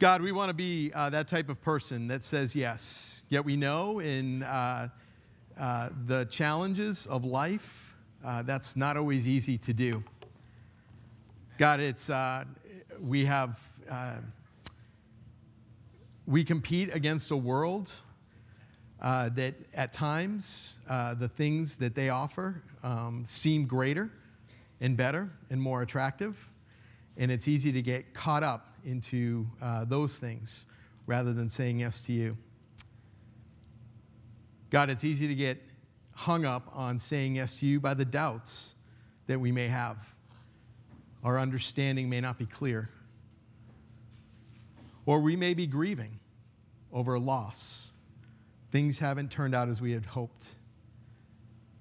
God, we want to be uh, that type of person that says yes. Yet we know in uh, uh, the challenges of life, uh, that's not always easy to do. God, it's, uh, we have, uh, we compete against a world that at times the things that they offer um, seem greater and better and more attractive. And it's easy to get caught up into uh, those things rather than saying yes to you. God, it's easy to get hung up on saying yes to you by the doubts that we may have. Our understanding may not be clear. Or we may be grieving over a loss. Things haven't turned out as we had hoped,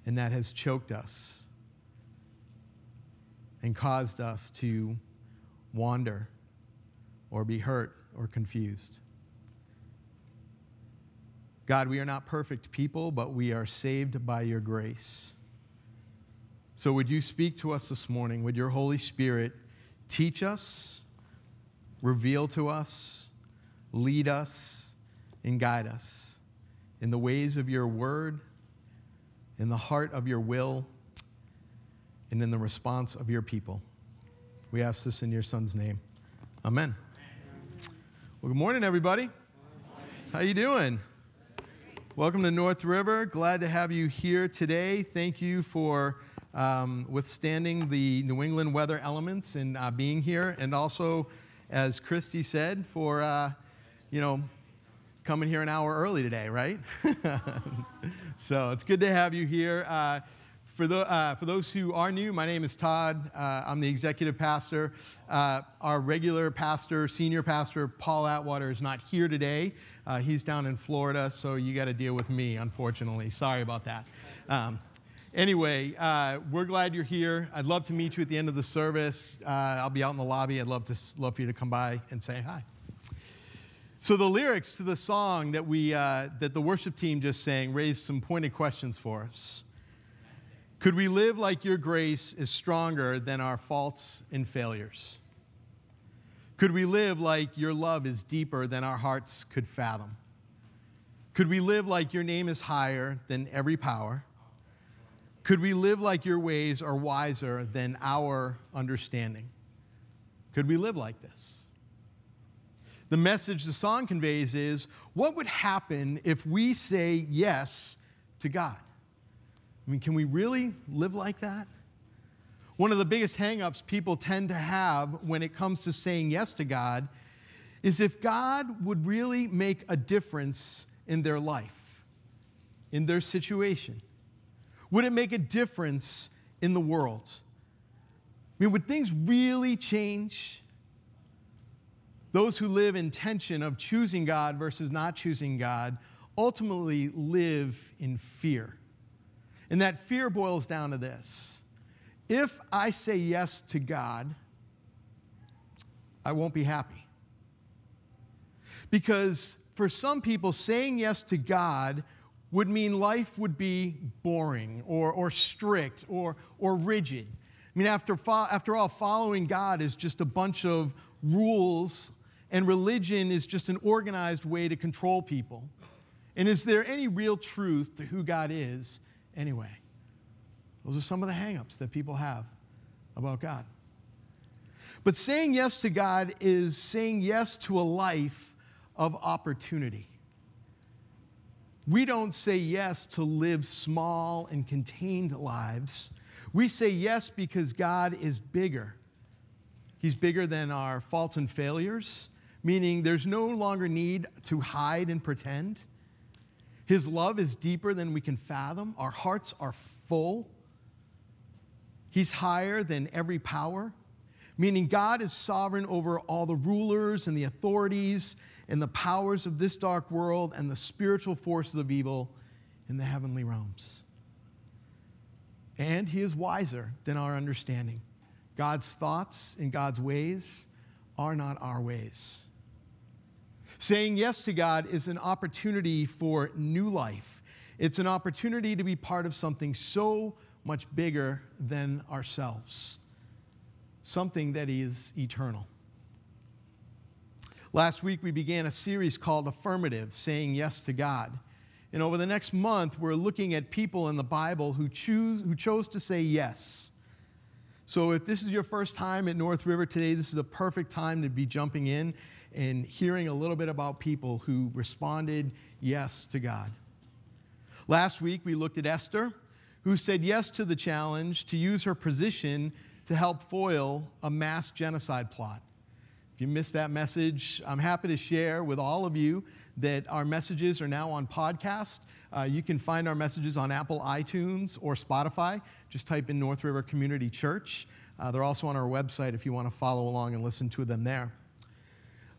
and that has choked us and caused us to wander or be hurt or confused. God, we are not perfect people, but we are saved by your grace. So, would you speak to us this morning? Would your Holy Spirit teach us, reveal to us, lead us, and guide us in the ways of your word, in the heart of your will, and in the response of your people? We ask this in your Son's name. Amen. Well, good morning, everybody. How you doing? Welcome to North River. Glad to have you here today. Thank you for um, withstanding the New England weather elements and uh, being here, and also, as Christy said, for uh, you know coming here an hour early today, right? so it's good to have you here. Uh, for, the, uh, for those who are new, my name is Todd. Uh, I'm the executive pastor. Uh, our regular pastor, senior pastor, Paul Atwater, is not here today. Uh, he's down in Florida, so you got to deal with me, unfortunately. Sorry about that. Um, anyway, uh, we're glad you're here. I'd love to meet you at the end of the service. Uh, I'll be out in the lobby. I'd love, to, love for you to come by and say hi. So the lyrics to the song that we that the worship team just sang raised some pointed questions for us. Could we live like your grace is stronger than our faults and failures? Could we live like your love is deeper than our hearts could fathom? Could we live like your name is higher than every power? Could we live like your ways are wiser than our understanding? Could we live like this? The message the song conveys is what would happen if we say yes to God? I mean, can we really live like that? One of the biggest hangups people tend to have when it comes to saying yes to God is if God would really make a difference in their life, in their situation. Would it make a difference in the world? I mean, would things really change? Those who live in tension of choosing God versus not choosing God ultimately live in fear. And that fear boils down to this if I say yes to God, I won't be happy. Because for some people, saying yes to God would mean life would be boring or, or strict or, or rigid. I mean, after, after all, following God is just a bunch of rules, and religion is just an organized way to control people. And is there any real truth to who God is anyway. Those are some of the hangups that people have about God. But saying yes to God is saying yes to a life of opportunity. We don't say yes to live small and contained lives. We say yes because God is bigger. He's bigger than our faults and failures, meaning there's no longer need to hide and pretend. His love is deeper than we can fathom. Our hearts are full. He's higher than every power, meaning God is sovereign over all the rulers and the authorities and the powers of this dark world and the spiritual forces of evil in the heavenly realms. And He is wiser than our understanding. God's thoughts and God's ways are not our ways. Saying yes to God is an opportunity for new life. It's an opportunity to be part of something so much bigger than ourselves, something that is eternal. Last week, we began a series called Affirmative, Saying Yes to God. And over the next month, we're looking at people in the Bible who, choose, who chose to say yes. So if this is your first time at North River today, this is a perfect time to be jumping in and hearing a little bit about people who responded yes to God. Last week, we looked at Esther, who said yes to the challenge to use her position to help foil a mass genocide plot. If you missed that message, I'm happy to share with all of you that our messages are now on podcast. Uh, you can find our messages on Apple iTunes or Spotify. Just type in North River Community Church. Uh, they're also on our website if you want to follow along and listen to them there.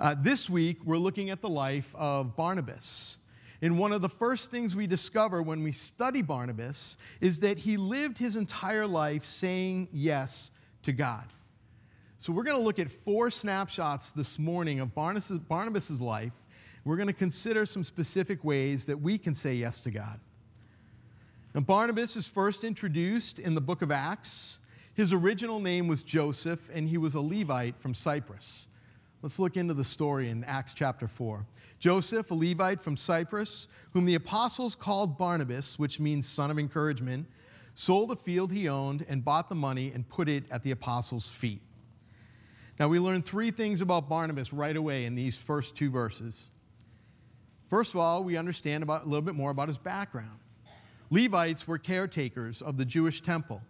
Uh, this week, we're looking at the life of Barnabas. And one of the first things we discover when we study Barnabas is that he lived his entire life saying yes to God. So, we're going to look at four snapshots this morning of Barnabas' Barnabas's life. We're going to consider some specific ways that we can say yes to God. Now, Barnabas is first introduced in the book of Acts. His original name was Joseph, and he was a Levite from Cyprus. Let's look into the story in Acts chapter 4. Joseph, a Levite from Cyprus, whom the apostles called Barnabas, which means son of encouragement, sold a field he owned and bought the money and put it at the apostles' feet. Now, we learn three things about Barnabas right away in these first two verses. First of all, we understand about, a little bit more about his background. Levites were caretakers of the Jewish temple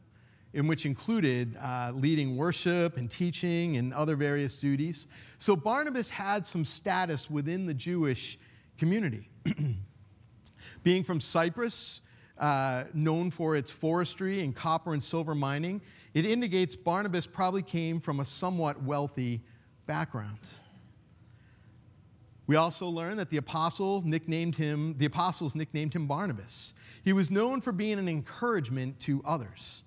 in which included uh, leading worship and teaching and other various duties. So Barnabas had some status within the Jewish community. Being from Cyprus, uh, known for its forestry and copper and silver mining, it indicates Barnabas probably came from a somewhat wealthy background. We also learn that the apostle nicknamed him, the apostles nicknamed him Barnabas. He was known for being an encouragement to others.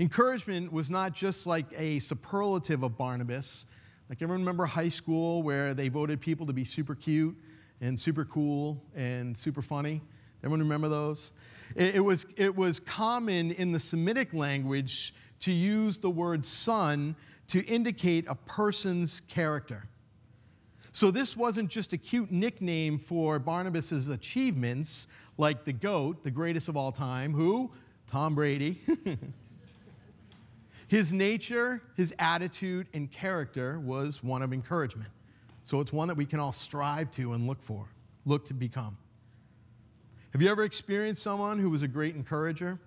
Encouragement was not just like a superlative of Barnabas. Like, everyone remember high school where they voted people to be super cute and super cool and super funny? Everyone remember those? It, it, was, it was common in the Semitic language to use the word son to indicate a person's character. So this wasn't just a cute nickname for Barnabas's achievements, like the GOAT, the greatest of all time, who? Tom Brady. His nature, his attitude, and character was one of encouragement. So it's one that we can all strive to and look for, look to become. Have you ever experienced someone who was a great encourager?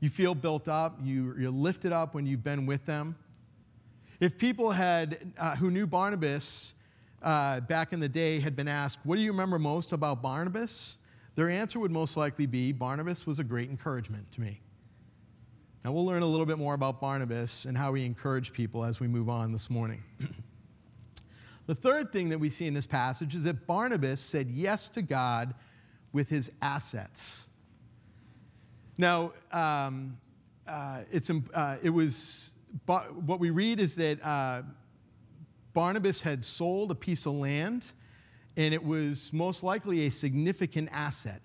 You feel built up, you, you're lifted up when you've been with them. If people had, uh, who knew Barnabas uh, back in the day had been asked, What do you remember most about Barnabas? Their answer would most likely be, Barnabas was a great encouragement to me. Now, we'll learn a little bit more about Barnabas and how he encouraged people as we move on this morning. the third thing that we see in this passage is that Barnabas said yes to God with his assets. Now, um, uh, it's, uh, it was, what we read is that uh, Barnabas had sold a piece of land, and it was most likely a significant asset.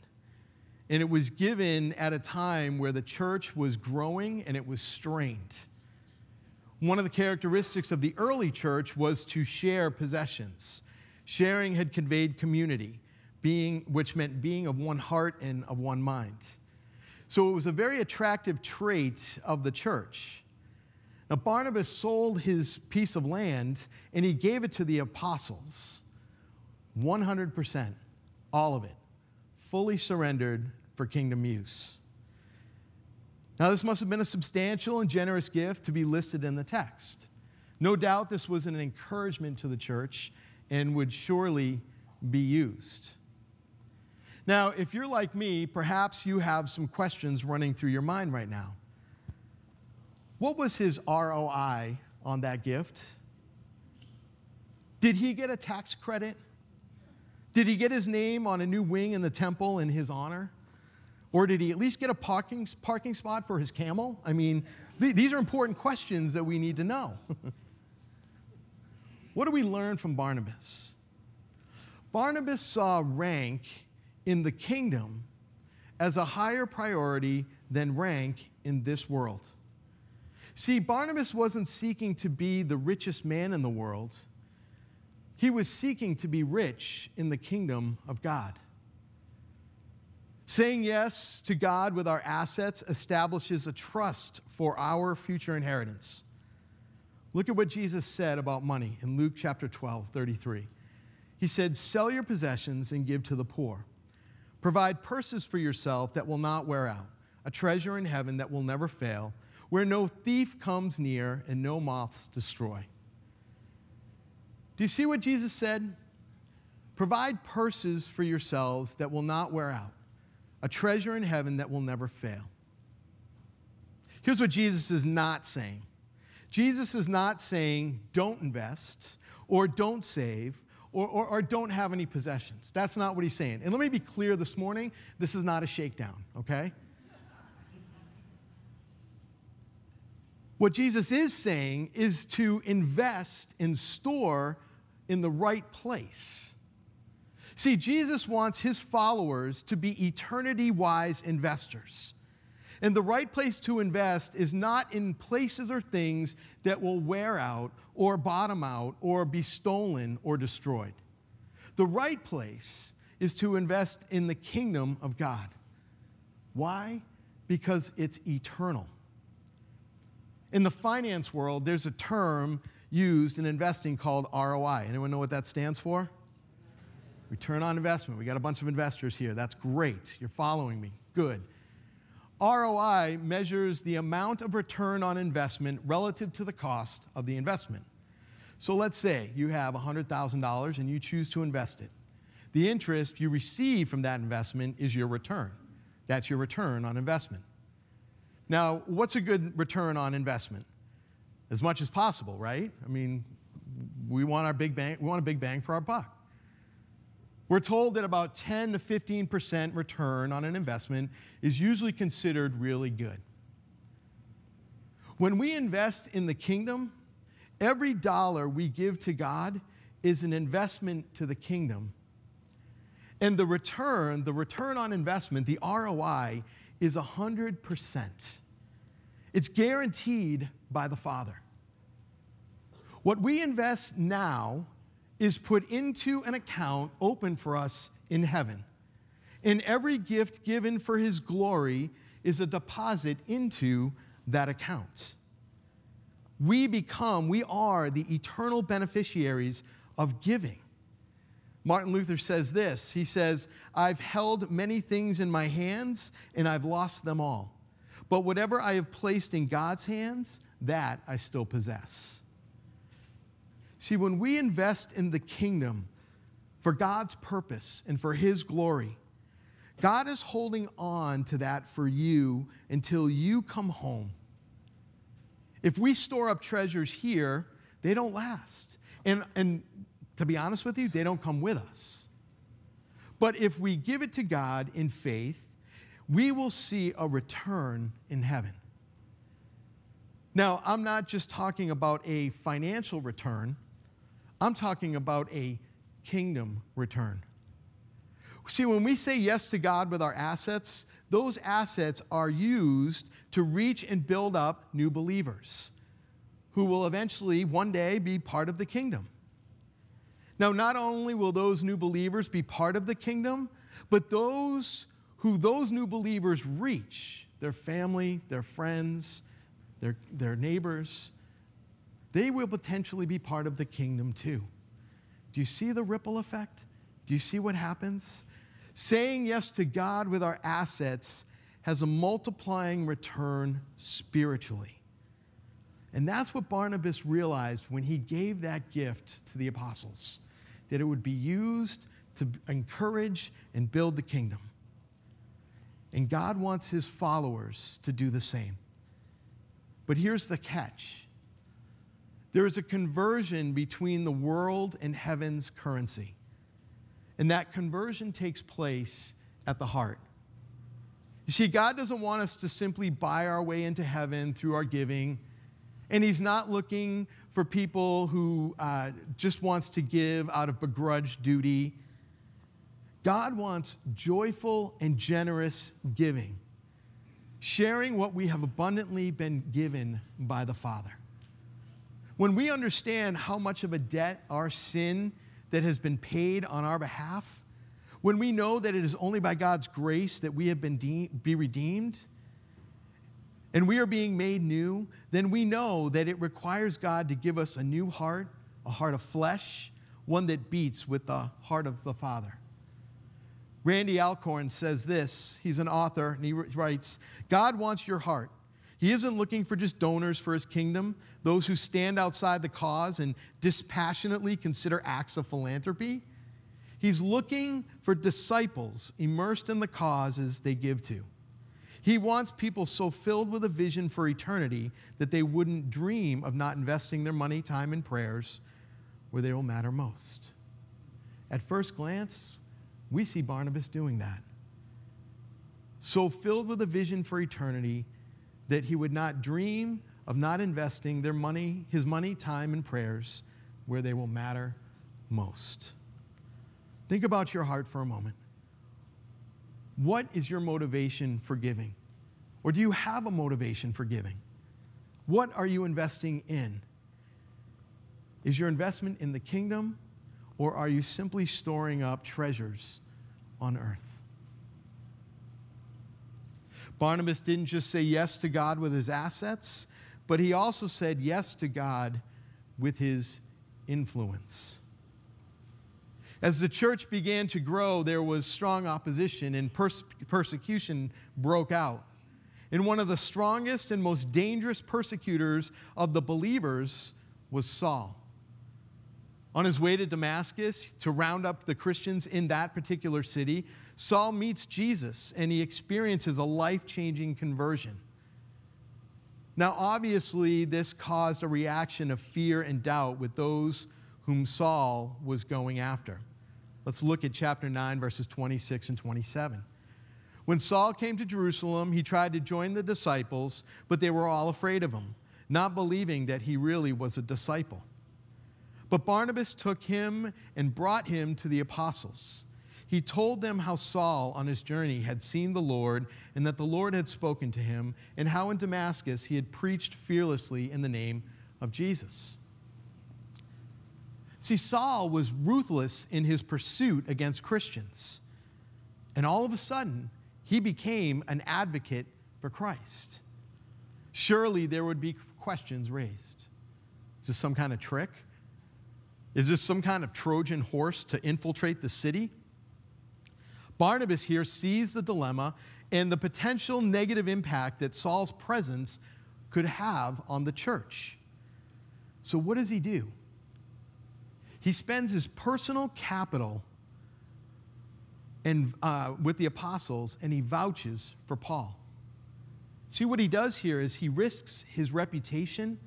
And it was given at a time where the church was growing and it was strained. One of the characteristics of the early church was to share possessions. Sharing had conveyed community, being, which meant being of one heart and of one mind. So it was a very attractive trait of the church. Now, Barnabas sold his piece of land and he gave it to the apostles 100%, all of it, fully surrendered for kingdom use. Now, this must have been a substantial and generous gift to be listed in the text. No doubt this was an encouragement to the church and would surely be used. Now, if you're like me, perhaps you have some questions running through your mind right now. What was his ROI on that gift? Did he get a tax credit? Did he get his name on a new wing in the temple in his honor? Or did he at least get a parking, parking spot for his camel? I mean, th- these are important questions that we need to know. what do we learn from Barnabas? Barnabas saw rank in the kingdom as a higher priority than rank in this world. See, Barnabas wasn't seeking to be the richest man in the world. he was seeking to be rich in the kingdom of God. Saying yes to God with our assets establishes a trust for our future inheritance. Look at what Jesus said about money in Luke chapter 12, 33. He said, Sell your possessions and give to the poor. Provide purses for yourself that will not wear out, a treasure in heaven that will never fail, where no thief comes near and no moths destroy. Do you see what Jesus said? Provide purses for yourselves that will not wear out, a treasure in heaven that will never fail. Here's what Jesus is not saying Jesus is not saying don't invest or don't save or, or, or, don't have any possessions. That's not what he's saying. And let me be clear this morning this is not a shakedown, okay? What Jesus is saying is to invest and store in the right place. See, Jesus wants his followers to be eternity wise investors. And the right place to invest is not in places or things that will wear out or bottom out or be stolen or destroyed. The right place is to invest in the kingdom of God. Why? Because it's eternal. In the finance world, there's a term used in investing called ROI. Anyone know what that stands for? Return on investment. We got a bunch of investors here. That's great. You're following me. Good. ROI measures the amount of return on investment relative to the cost of the investment. So let's say you have $100,000 and you choose to invest it. The interest you receive from that investment is your return. That's your return on investment. Now, what's a good return on investment? As much as possible, right? I mean, we want our big bang, we want a big bang for our buck. We're told that about 10 to 15% return on an investment is usually considered really good. When we invest in the kingdom, every dollar we give to God is an investment to the kingdom. And the return, the return on investment, the ROI, is 100%. It's guaranteed by the Father. What we invest now is put into an account open for us in heaven. And every gift given for His glory is a deposit into that account. We become, we are the eternal beneficiaries of giving. Martin Luther says this He says, I've held many things in my hands and I've lost them all. But whatever I have placed in God's hands, that I still possess. See, when we invest in the kingdom for God's purpose and for His glory, God is holding on to that for you until you come home. If we store up treasures here, they don't last. And, and to be honest with you, they don't come with us. But if we give it to God in faith, we will see a return in heaven. Now, I'm not just talking about a financial return, I'm talking about a kingdom return. See, when we say yes to God with our assets, those assets are used to reach and build up new believers who will eventually one day be part of the kingdom. Now, not only will those new believers be part of the kingdom, but those who those new believers reach, their family, their friends, their, their neighbors, they will potentially be part of the kingdom too. Do you see the ripple effect? Do you see what happens? Saying yes to God with our assets has a multiplying return spiritually. And that's what Barnabas realized when he gave that gift to the apostles, that it would be used to encourage and build the kingdom. And God wants his followers to do the same. But here's the catch there is a conversion between the world and heaven's currency. And that conversion takes place at the heart. You see, God doesn't want us to simply buy our way into heaven through our giving. And He's not looking for people who uh, just wants to give out of begrudged duty. God wants joyful and generous giving, sharing what we have abundantly been given by the Father. When we understand how much of a debt our sin that has been paid on our behalf, when we know that it is only by God's grace that we have been de- be redeemed, and we are being made new, then we know that it requires God to give us a new heart, a heart of flesh, one that beats with the heart of the Father. Randy Alcorn says this. He's an author, and he writes God wants your heart. He isn't looking for just donors for his kingdom, those who stand outside the cause and dispassionately consider acts of philanthropy. He's looking for disciples immersed in the causes they give to. He wants people so filled with a vision for eternity that they wouldn't dream of not investing their money, time, and prayers where they will matter most. At first glance, we see Barnabas doing that. So filled with a vision for eternity that he would not dream of not investing their money, his money, time, and prayers where they will matter most. Think about your heart for a moment. What is your motivation for giving? Or do you have a motivation for giving? What are you investing in? Is your investment in the kingdom, or are you simply storing up treasures on earth? Barnabas didn't just say yes to God with his assets, but he also said yes to God with his influence. As the church began to grow, there was strong opposition and pers- persecution broke out. And one of the strongest and most dangerous persecutors of the believers was Saul. On his way to Damascus to round up the Christians in that particular city, Saul meets Jesus and he experiences a life changing conversion. Now, obviously, this caused a reaction of fear and doubt with those whom Saul was going after. Let's look at chapter 9, verses 26 and 27. When Saul came to Jerusalem, he tried to join the disciples, but they were all afraid of him, not believing that he really was a disciple. But Barnabas took him and brought him to the apostles. He told them how Saul, on his journey, had seen the Lord and that the Lord had spoken to him, and how in Damascus he had preached fearlessly in the name of Jesus. See, Saul was ruthless in his pursuit against Christians. And all of a sudden, he became an advocate for Christ. Surely there would be questions raised. Is this some kind of trick? Is this some kind of Trojan horse to infiltrate the city? Barnabas here sees the dilemma and the potential negative impact that Saul's presence could have on the church. So, what does he do? He spends his personal capital and, uh, with the apostles and he vouches for Paul. See, what he does here is he risks his reputation,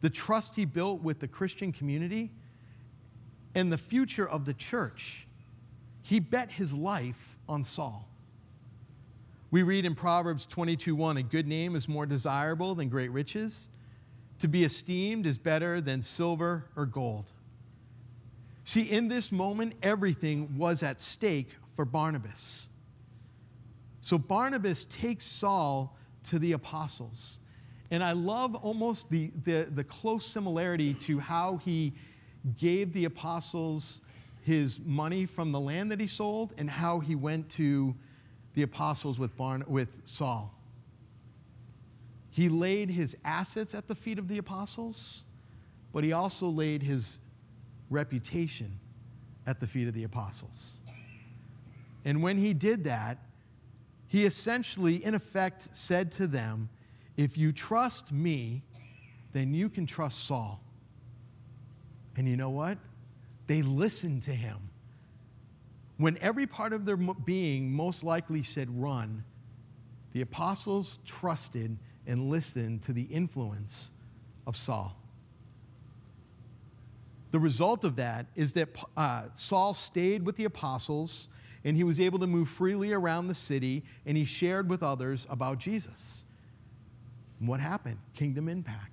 the trust he built with the Christian community, and the future of the church. He bet his life on Saul. We read in Proverbs 22:1, a good name is more desirable than great riches. To be esteemed is better than silver or gold. See, in this moment, everything was at stake for Barnabas. So Barnabas takes Saul to the apostles. And I love almost the, the, the, close similarity to how he gave the apostles his money from the land that he sold and how he went to the apostles with, Barn, with Saul. He laid his assets at the feet of the apostles, but he also laid his reputation at the feet of the apostles. And when he did that, he essentially, in effect, said to them, If you trust me, then you can trust Saul. And you know what? They listened to him. When every part of their being most likely said run, the apostles trusted and listened to the influence of Saul. The result of that is that uh, Saul stayed with the apostles and he was able to move freely around the city and he shared with others about Jesus. And what happened? Kingdom impact.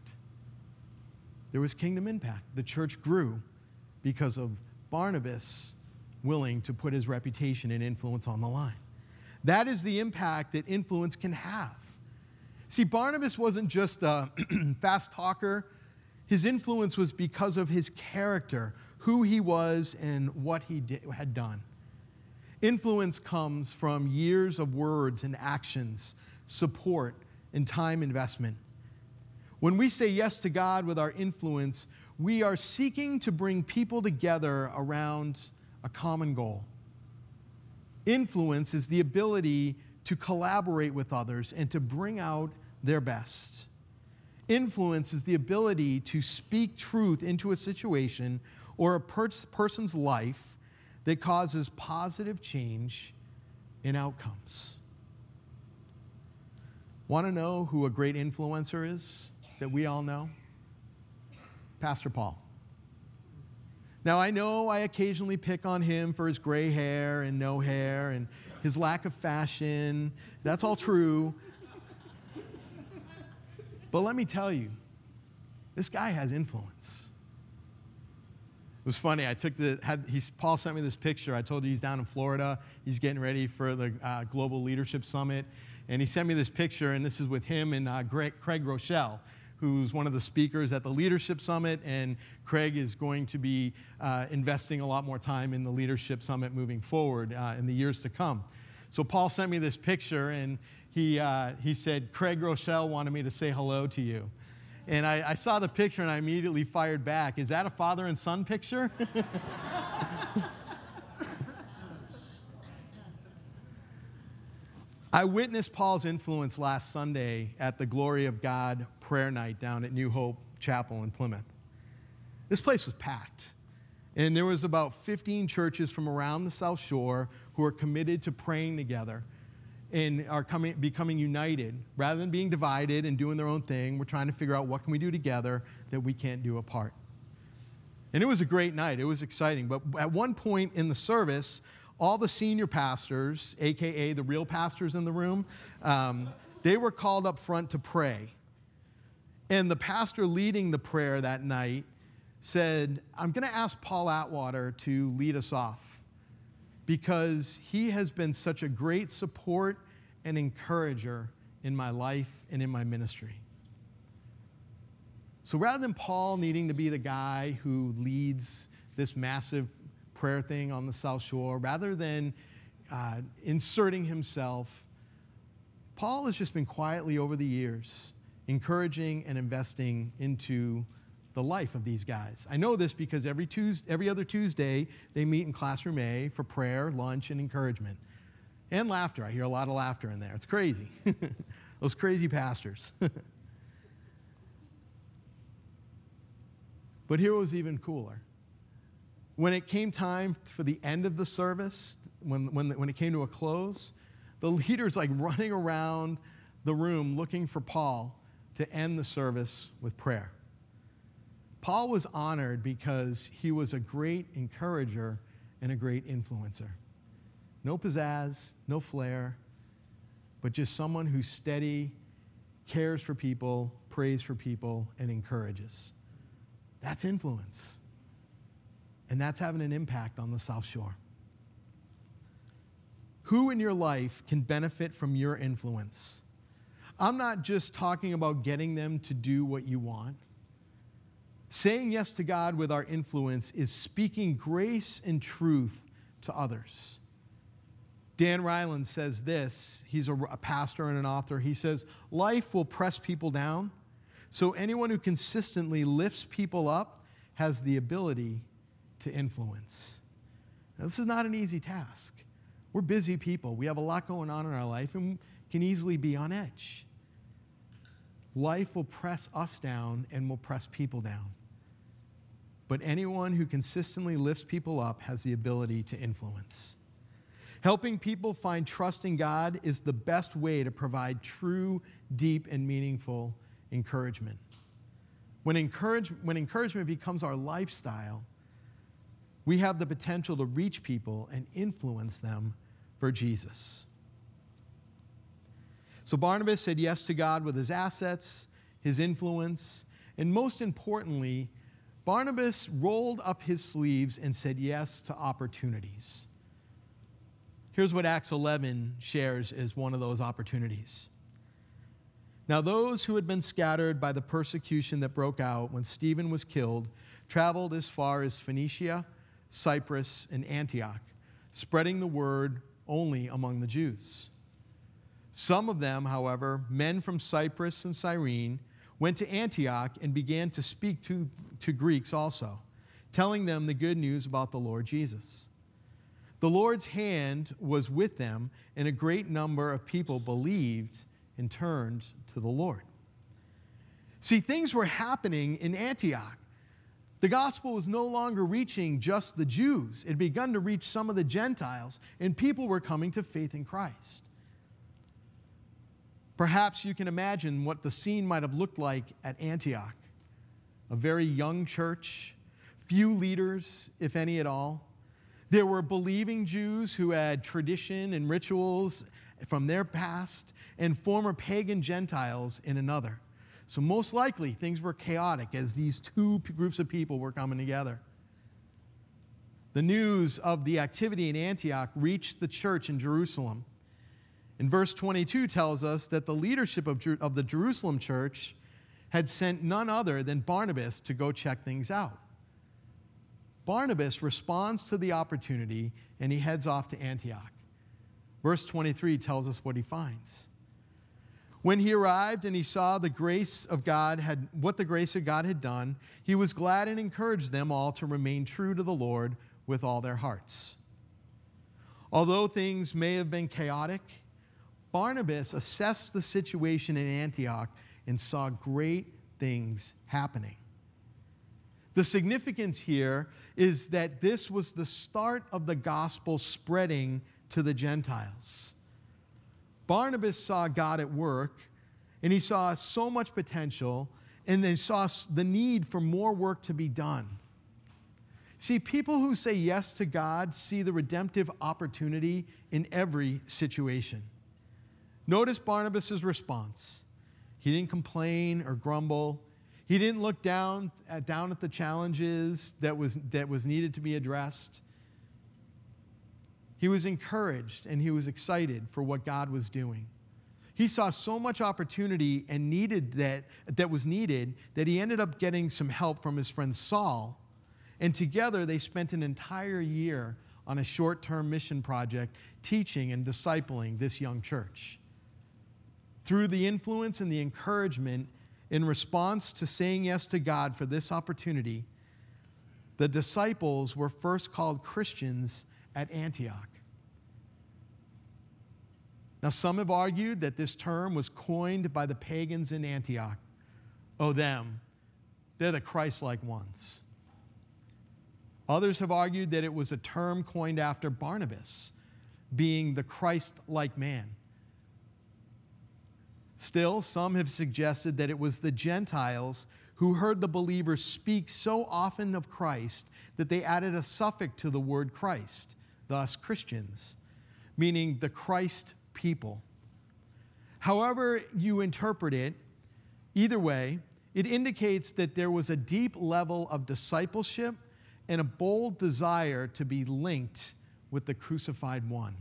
There was kingdom impact. The church grew because of Barnabas willing to put his reputation and influence on the line. That is the impact that influence can have. See, Barnabas wasn't just a fast talker His influence was because of his character, who he was, and what he did, had done. Influence comes from years of words and actions, support, and time investment. When we say yes to God with our influence, we are seeking to bring people together around a common goal. Influence is the ability to collaborate with others and to bring out their best. Influence is the ability to speak truth into a situation or a person's life that causes positive change in outcomes. Want to know who a great influencer is that we all know? Pastor Paul. Now, I know I occasionally pick on him for his gray hair and no hair and his lack of fashion. That's all true. But let me tell you, this guy has influence. It was funny. I took the, had, he, Paul sent me this picture. I told you he's down in Florida. He's getting ready for the uh, Global Leadership Summit. And he sent me this picture, and this is with him and uh, Greg, Craig Groeschel who's one of the speakers at the Leadership Summit, and Craig is going to be uh, investing a lot more time in the Leadership Summit moving forward uh, in the years to come. So Paul sent me this picture, and he, uh, he said, Craig Groeschel wanted me to say hello to you. And I, I saw the picture and I immediately fired back. Is that a father and son picture? I witnessed Paul's influence last Sunday at the Glory of God prayer night down at New Hope Chapel in Plymouth. This place was packed. And there was about 15 churches from around the South Shore who are committed to praying together and are coming, becoming united. Rather than being divided and doing their own thing, we're trying to figure out what can we do together that we can't do apart. And it was a great night. It was exciting. But at one point in the service, all the senior pastors, AKA the real pastors in the room, um, they were called up front to pray. And the pastor leading the prayer that night said, I'm going to ask Paul Atwater to lead us off because he has been such a great support and encourager in my life and in my ministry. So rather than Paul needing to be the guy who leads this massive prayer thing on the South Shore, rather than uh, inserting himself, Paul has just been quietly over the years encouraging and investing into the life of these guys. I know this because every Tuesday, every other Tuesday they meet in classroom A for prayer, lunch, and encouragement. And laughter. I hear a lot of laughter in there. It's crazy. Those crazy pastors. but here was even cooler. When it came time for the end of the service, when, when, when it came to a close, the leader's like running around the room looking for Paul to end the service with prayer. Paul was honored because he was a great encourager and a great influencer. No pizzazz, no flair, but just someone who's steady, cares for people, prays for people, and encourages. That's influence. And that's having an impact on the South Shore. Who in your life can benefit from your influence? I'm not just talking about getting them to do what you want. Saying yes to God with our influence is speaking grace and truth to others. Dan Reiland says this. He's a, a, pastor and an author. He says, Life will press people down, so anyone who consistently lifts people up has the ability to influence. Now, this is not an easy task. We're busy people, we have a lot going on in our life, and can easily be on edge life will press us down and will press people down. But anyone who consistently lifts people up has the ability to influence. Helping people find trust in God is the best way to provide true, deep, and meaningful encouragement. When, encourage, when encouragement becomes our lifestyle, we have the potential to reach people and influence them for Jesus. So Barnabas said yes to God with his assets, his influence, and most importantly, Barnabas rolled up his sleeves and said yes to opportunities. Here's what Acts 11 shares as one of those opportunities. Now, those who had been scattered by the persecution that broke out when Stephen was killed traveled as far as Phoenicia, Cyprus, and Antioch, spreading the word only among the Jews. Some of them, however, men from Cyprus and Cyrene, went to Antioch and began to speak to, to Greeks also, telling them the good news about the Lord Jesus. The Lord's hand was with them, and a great number of people believed and turned to the Lord. See, things were happening in Antioch. The gospel was no longer reaching just the Jews, it had begun to reach some of the Gentiles, and people were coming to faith in Christ. Perhaps you can imagine what the scene might have looked like at Antioch a very young church, few leaders, if any at all. There were believing Jews who had tradition and rituals from their past, and former pagan Gentiles in another. So, most likely, things were chaotic as these two groups of people were coming together. The news of the activity in Antioch reached the church in Jerusalem. And verse 22 tells us that the leadership of, of the Jerusalem church had sent none other than Barnabas to go check things out. Barnabas responds to the opportunity and he heads off to Antioch. Verse 23 tells us what he finds. When he arrived and he saw the grace of God had what the grace of God had done, he was glad and encouraged them all to remain true to the Lord with all their hearts. Although things may have been chaotic, Barnabas assessed the situation in Antioch and saw great things happening. The significance here is that this was the start of the gospel spreading to the Gentiles. Barnabas saw God at work, and he saw so much potential, and then saw the need for more work to be done. See, people who say yes to God see the redemptive opportunity in every situation. Notice Barnabas' response. He didn't complain or grumble. He didn't look down at, down at the challenges that was, that was needed to be addressed. He was encouraged and he was excited for what God was doing. He saw so much opportunity and needed that, that was needed that he ended up getting some help from his friend Saul. And together they spent an entire year on a short term mission project teaching and discipling this young church. Through the influence and the encouragement in response to saying yes to God for this opportunity, the disciples were first called Christians at Antioch. Now, some have argued that this term was coined by the pagans in Antioch. Oh, them, they're the Christ like ones. Others have argued that it was a term coined after Barnabas, being the Christ like man. Still, some have suggested that it was the Gentiles who heard the believers speak so often of Christ that they added a suffix to the word Christ, thus Christians, meaning the Christ people. However, you interpret it, either way, it indicates that there was a deep level of discipleship and a bold desire to be linked with the crucified one.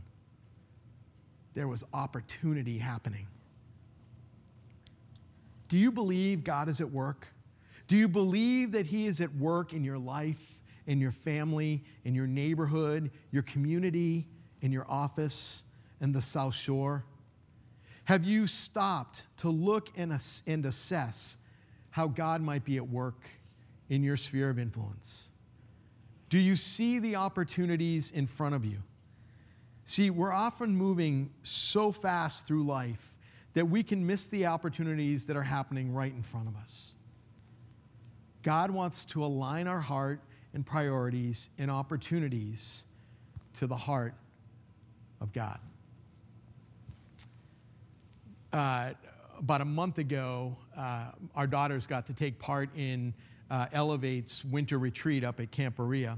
There was opportunity happening. Do you believe God is at work? Do you believe that He is at work in your life, in your family, in your neighborhood, your community, in your office? And the South Shore? Have you stopped to look and, assess how God might be at work in your sphere of influence? Do you see the opportunities in front of you? See, we're often moving so fast through life that we can miss the opportunities that are happening right in front of us. God wants to align our heart and priorities and opportunities to the heart of God uh, about a month ago, uh, our daughters got to take part in uh, Elevate's winter retreat up at Camp Berea.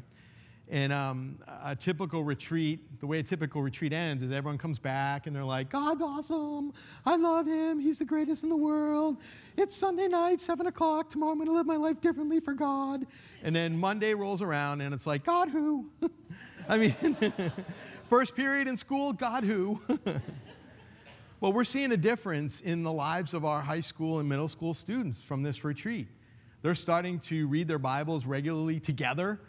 And um, a typical retreat, the way a typical retreat ends is everyone comes back and they're like, God's awesome. I love him. He's the greatest in the world. It's Sunday night, 7 o'clock. Tomorrow I'm going to live my life differently for God. And then Monday rolls around and it's like, God who? I mean, first period in school, God who? Well, we're seeing a difference in the lives of our high school and middle school students from this retreat. They're starting to read their Bibles regularly together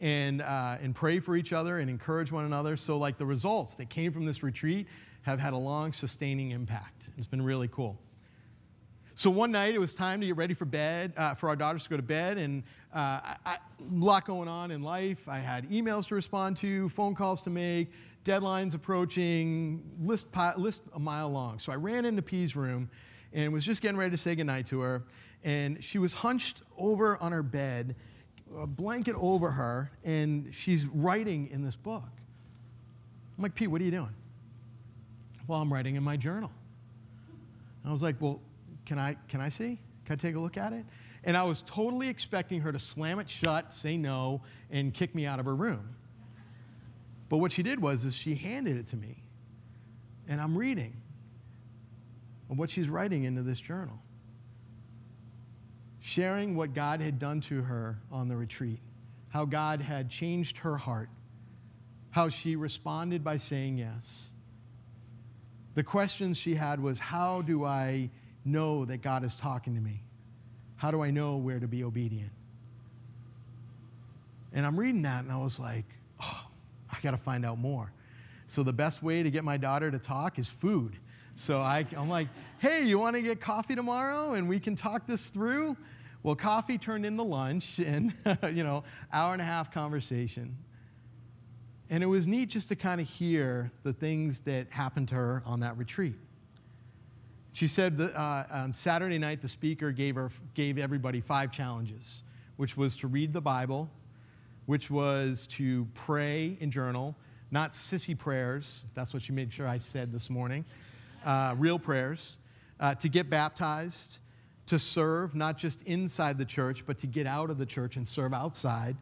and, uh, and pray for each other and encourage one another. So, like, the results that came from this retreat have had a long, sustaining impact. It's been really cool. So one night it was time to get ready for bed, uh, for our daughters to go to bed, and uh, I, I, a lot going on in life. I had emails to respond to, phone calls to make, deadlines approaching, list, list a mile long. So I ran into P's room and was just getting ready to say goodnight to her, and she was hunched over on her bed, a blanket over her, and she's writing in this book. I'm like, Pete, what are you doing? Well, I'm writing in my journal. I was like, well, can I, can I see? Can I take a look at it? And I was totally expecting her to slam it shut, say no, and kick me out of her room. But what she did was is she handed it to me. And I'm reading what she's writing into this journal. Sharing what God had done to her on the retreat, how God had changed her heart, how she responded by saying yes. The questions she had was, How do I know that God is talking to me? How do I know where to be obedient? And I'm reading that and I was like, I got to find out more. So the best way to get my daughter to talk is food. So I, am like, hey, you want to get coffee tomorrow and we can talk this through? Well, coffee turned into lunch and, you know, hour and a half conversation. And it was neat just to kind of hear the things that happened to her on that retreat. She said that uh, on Saturday night, the speaker gave, her, gave everybody five challenges, which was to read the Bible, which was to pray and journal, not sissy prayers. That's what she made sure I said this morning. Uh, real prayers. Uh, to get baptized, to serve, not just inside the church, but to get out of the church and serve outside,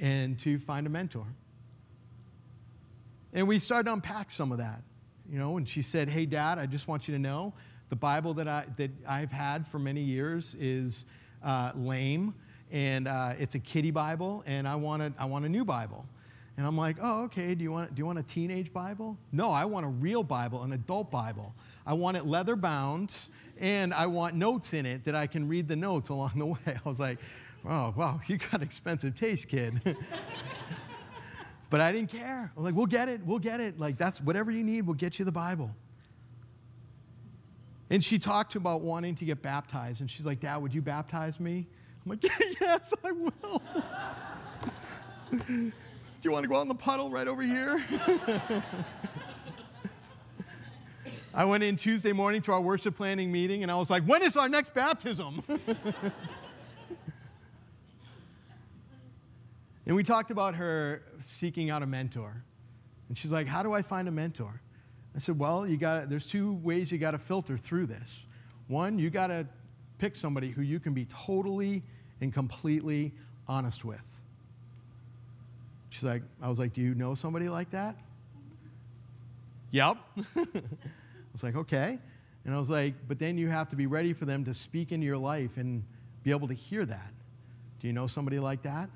and to find a mentor. And we started to unpack some of that you know, and she said, Hey, Dad, I just want you to know the Bible that, I, that I've had for many years is uh, lame, and uh, it's a kiddie Bible, and I want, a, I want a new Bible. And I'm like, oh, okay, do you, want, do you want a teenage Bible? No, I want a real Bible, an adult Bible. I want it leather bound, and I want notes in it that I can read the notes along the way. I was like, oh, wow, you got expensive taste, kid. But I didn't care. I'm like, we'll get it, we'll get it. Like, that's whatever you need, we'll get you the Bible. And she talked about wanting to get baptized. And she's like, Dad, would you baptize me? I'm like, yes, I will. Do you want to go out in the puddle right over here? I went in Tuesday morning to our worship planning meeting and I was like, when is our next baptism? And we talked about her seeking out a mentor. And she's like, How do I find a mentor? I said, Well, you got there's two ways you got to filter through this. One, you got to pick somebody who you can be totally and completely honest with. She's like, I was like, Do you know somebody like that? Yep. I was like, Okay. And I was like, But then you have to be ready for them to speak into your life and be able to hear that. Do you know somebody like that?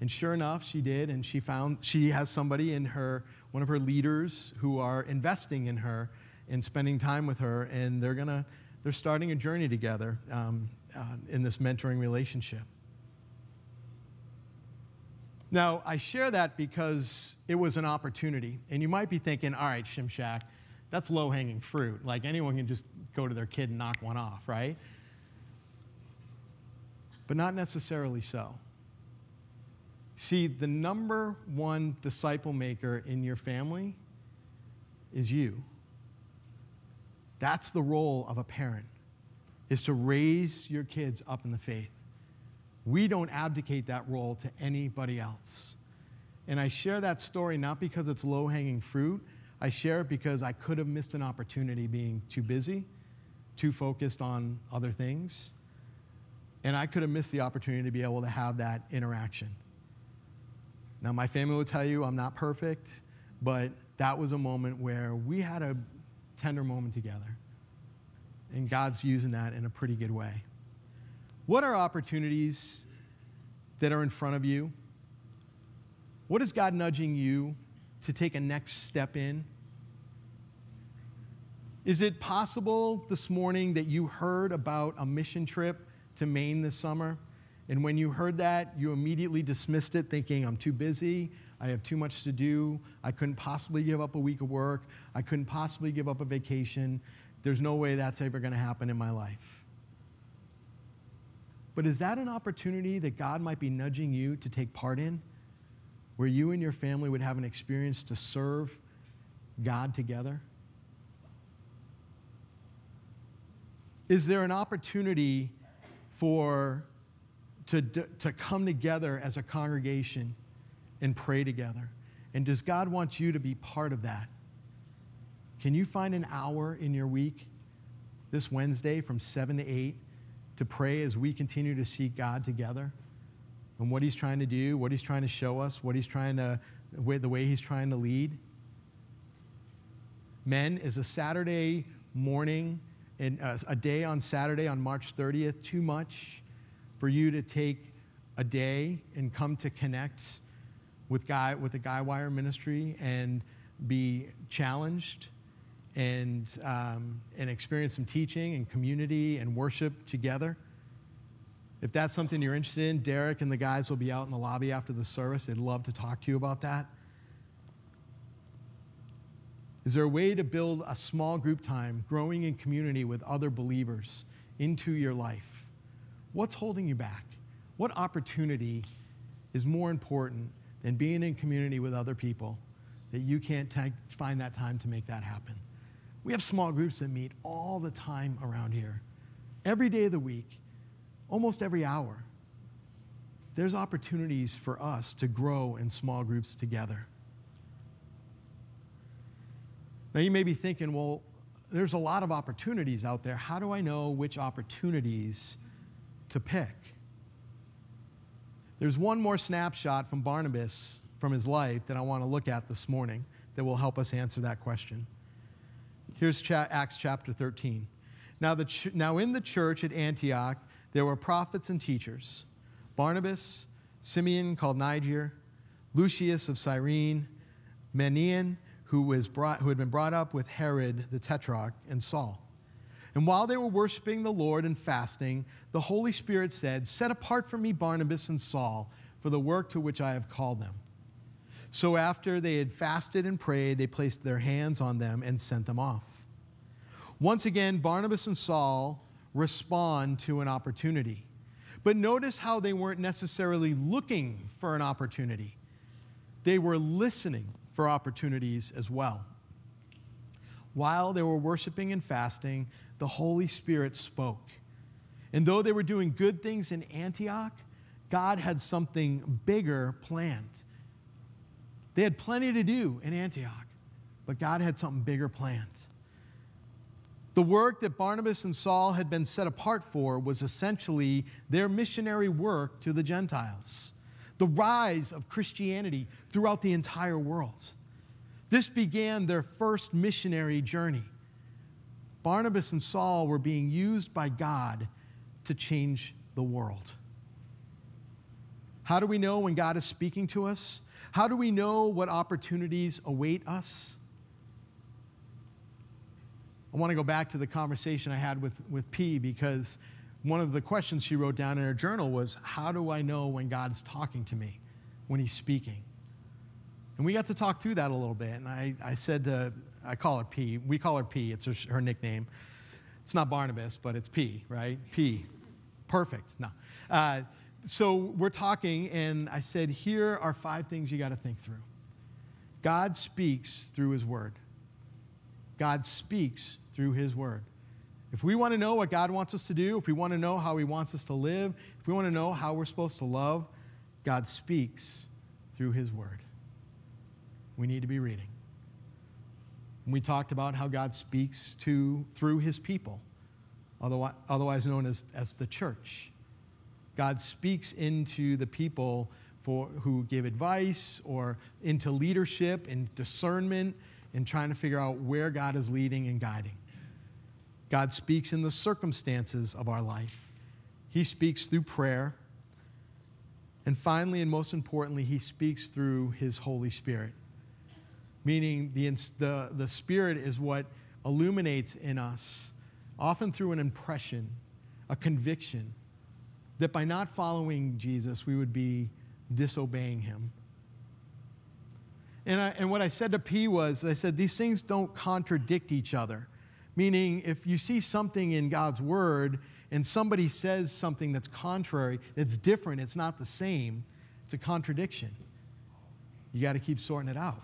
And sure enough, she did, and she found she has somebody in her, one of her leaders who are investing in her and spending time with her, and they're gonna, they're starting a journey together um, uh, in this mentoring relationship. Now, I share that because it was an opportunity, and you might be thinking, all right, Shimshak, that's low hanging fruit. Like anyone can just go to their kid and knock one off, right? But not necessarily so. See, the number one disciple maker in your family is you. That's the role of a parent, is to raise your kids up in the faith. We don't abdicate that role to anybody else. And I share that story not because it's low hanging fruit, I share it because I could have missed an opportunity being too busy, too focused on other things. And I could have missed the opportunity to be able to have that interaction. Now, my family will tell you I'm not perfect, but that was a moment where we had a tender moment together. And God's using that in a pretty good way. What are opportunities that are in front of you? What is God nudging you to take a next step in? Is it possible this morning that you heard about a mission trip to Maine this summer? And when you heard that, you immediately dismissed it, thinking, I'm too busy. I have too much to do. I couldn't possibly give up a week of work. I couldn't possibly give up a vacation. There's no way that's ever going to happen in my life. But is that an opportunity that God might be nudging you to take part in? Where you and your family would have an experience to serve God together? Is there an opportunity for to, to come together as a congregation and pray together? And does God want you to be part of that? Can you find an hour in your week this Wednesday from 7 to 8 to pray as we continue to seek God together and what He's trying to do, what He's trying to show us, what He's trying to, the way He's trying to lead? Men, is a Saturday morning and uh, a day on Saturday on March 30th too much for you to take a day and come to connect with guy with the Guywire ministry and be challenged and um, and experience some teaching and community and worship together. If that's something you're interested in, Derek and the guys will be out in the lobby after the service. They'd love to talk to you about that. Is there a way to build a small group time, growing in community with other believers into your life? What's holding you back? What opportunity is more important than being in community with other people that you can't t- find that time to make that happen? We have small groups that meet all the time around here, every day of the week, almost every hour. There's opportunities for us to grow in small groups together. Now, you may be thinking, well, there's a lot of opportunities out there. How do I know which opportunities to pick? There's one more snapshot from Barnabas from his life that I want to look at this morning that will help us answer that question. Here's cha- Acts chapter 13. Now, the ch- now, in the church at Antioch, there were prophets and teachers Barnabas, Simeon called Niger, Lucius of Cyrene, Manaen who, was brought, who had been brought up with Herod the Tetrarch and Saul. And while they were worshiping the Lord and fasting, the Holy Spirit said, Set apart for me Barnabas and Saul for the work to which I have called them. So after they had fasted and prayed, they placed their hands on them and sent them off. Once again, Barnabas and Saul respond to an opportunity. But notice how they weren't necessarily looking for an opportunity, they were listening for opportunities as well. While they were worshiping and fasting, the Holy Spirit spoke. And though they were doing good things in Antioch, God had something bigger planned. They had plenty to do in Antioch, but God had something bigger planned. The work that Barnabas and Saul had been set apart for was essentially their missionary work to the Gentiles the rise of Christianity throughout the entire world. This began their first missionary journey. Barnabas and Saul were being used by God to change the world. How do we know when God is speaking to us? How do we know what opportunities await us? I want to go back to the conversation I had with, with P because one of the questions she wrote down in her journal was How do I know when God's talking to me, when He's speaking? And we got to talk through that a little bit. And I, I said, to, I call her P. We call her P, it's her, her nickname. It's not Barnabas, but it's P, right? P. Perfect. No. Uh, so we're talking, and I said, Here are five things you got to think through. God speaks through His Word. God speaks through His Word. If we want to know what God wants us to do, if we want to know how He wants us to live, if we want to know how we're supposed to love, God speaks through His Word. We need to be reading. we talked about how God speaks to through His people, otherwise known as, as the church. God speaks into the people for, who give advice or into leadership and discernment and trying to figure out where God is leading and guiding. God speaks in the circumstances of our life. He speaks through prayer. And finally, and most importantly, He speaks through His Holy Spirit. Meaning, the, the, the Spirit is what illuminates in us, often through an impression, a conviction, that by not following Jesus, we would be disobeying him. And, I, and what I said to P was, I said, these things don't contradict each other. Meaning, if you see something in God's word and somebody says something that's contrary, it's different, it's not the same, it's a contradiction. You got to keep sorting it out.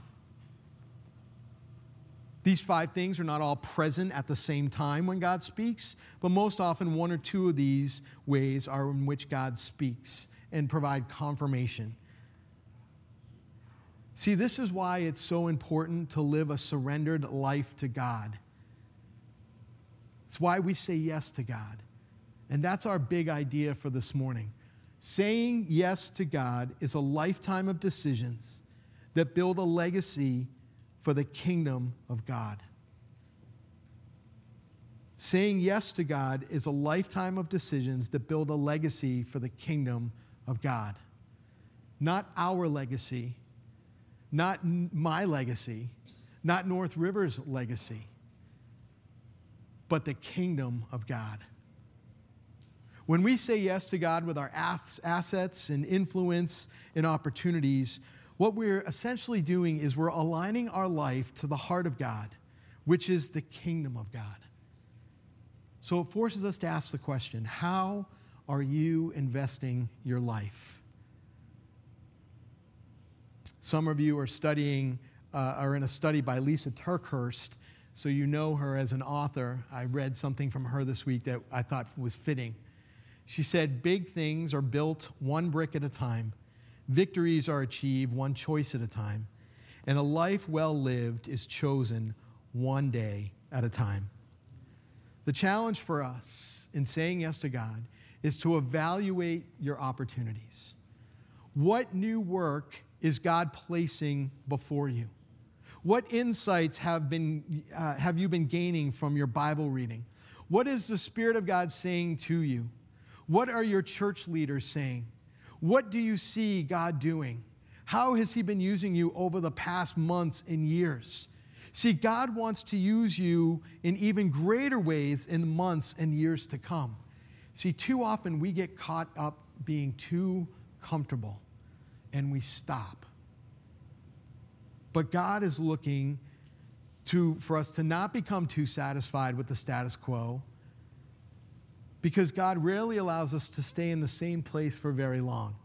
These five things are not all present at the same time when God speaks, but most often one or two of these ways are in which God speaks and provide confirmation. See, this is why it's so important to live a surrendered life to God. It's why we say yes to God. And that's our big idea for this morning. Saying yes to God is a lifetime of decisions that build a legacy for the kingdom of God. Saying yes to God is a lifetime of decisions that build a legacy for the kingdom of God. Not our legacy, not my legacy, not North River's legacy, but the kingdom of God. When we say yes to God with our assets and influence and opportunities, what we're essentially doing is we're aligning our life to the heart of God, which is the kingdom of God. So it forces us to ask the question how are you investing your life? Some of you are studying, uh, are in a study by Lysa TerKeurst, so you know her as an author. I read something from her this week that I thought was fitting. She said, Big things are built one brick at a time Victories are achieved one choice at a time, and a life well lived is chosen one day at a time. The challenge for us in saying yes to God is to evaluate your opportunities. What new work is God placing before you? What insights have, been, uh, have you been gaining from your Bible reading? What is the Spirit of God saying to you? What are your church leaders saying? What do you see God doing? How has He been using you over the past months and years? See, God wants to use you in even greater ways in months and years to come. See, too often we get caught up being too comfortable and we stop. But God is looking to, for us to not become too satisfied with the status quo because God rarely allows us to stay in the same place for very long.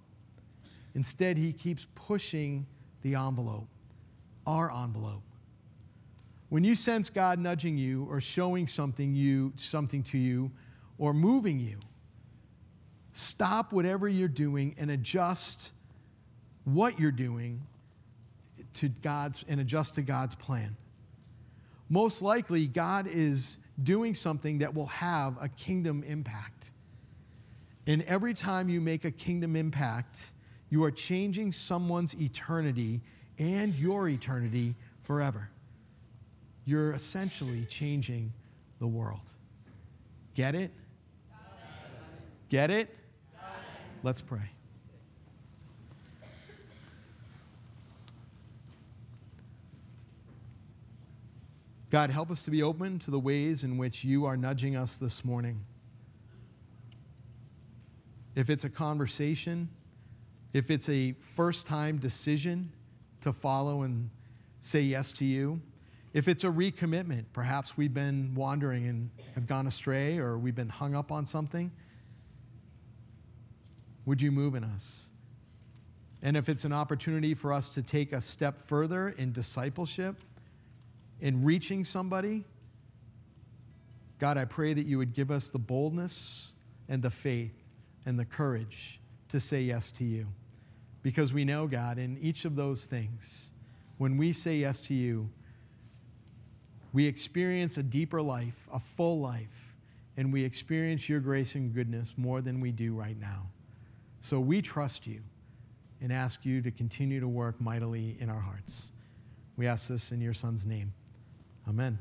Instead, He keeps pushing the envelope, our envelope. When you sense God nudging you or showing something, you, something to you or moving you, stop whatever you're doing and adjust what you're doing to God's and adjust to God's plan. Most likely, God is doing something that will have a kingdom impact. And every time you make a kingdom impact, you are changing someone's eternity and your eternity forever. You're essentially changing the world. Get it? Get it? Let's pray. God, help us to be open to the ways in which you are nudging us this morning. If it's a conversation, if it's a first time decision to follow and say yes to you, if it's a recommitment, perhaps we've been wandering and have gone astray or we've been hung up on something, would you move in us? And if it's an opportunity for us to take a step further in discipleship, in reaching somebody, God, I pray that you would give us the boldness and the faith and the courage to say yes to you. Because we know, God, in each of those things, when we say yes to you, we experience a deeper life, a full life, and we experience your grace and goodness more than we do right now. So we trust you and ask you to continue to work mightily in our hearts. We ask this in your Son's name. Amen.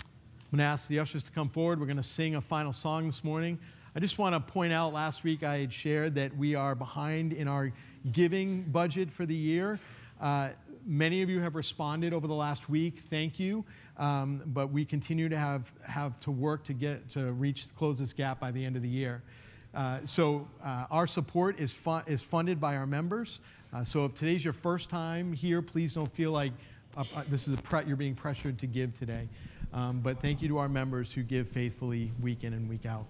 I'm going to ask the ushers to come forward. We're going to sing a final song this morning. I just want to point out last week I had shared that we are behind in our giving budget for the year. Uh, many of you have responded over the last week. Thank you. Um, but we continue to have, have to work to get to reach close this gap by the end of the year. Uh, so uh, our support is, fu- is funded by our members. Uh, so if today's your first time here, please don't feel like this is a you're being pressured to give today. Um, but thank you to our members who give faithfully week in and week out.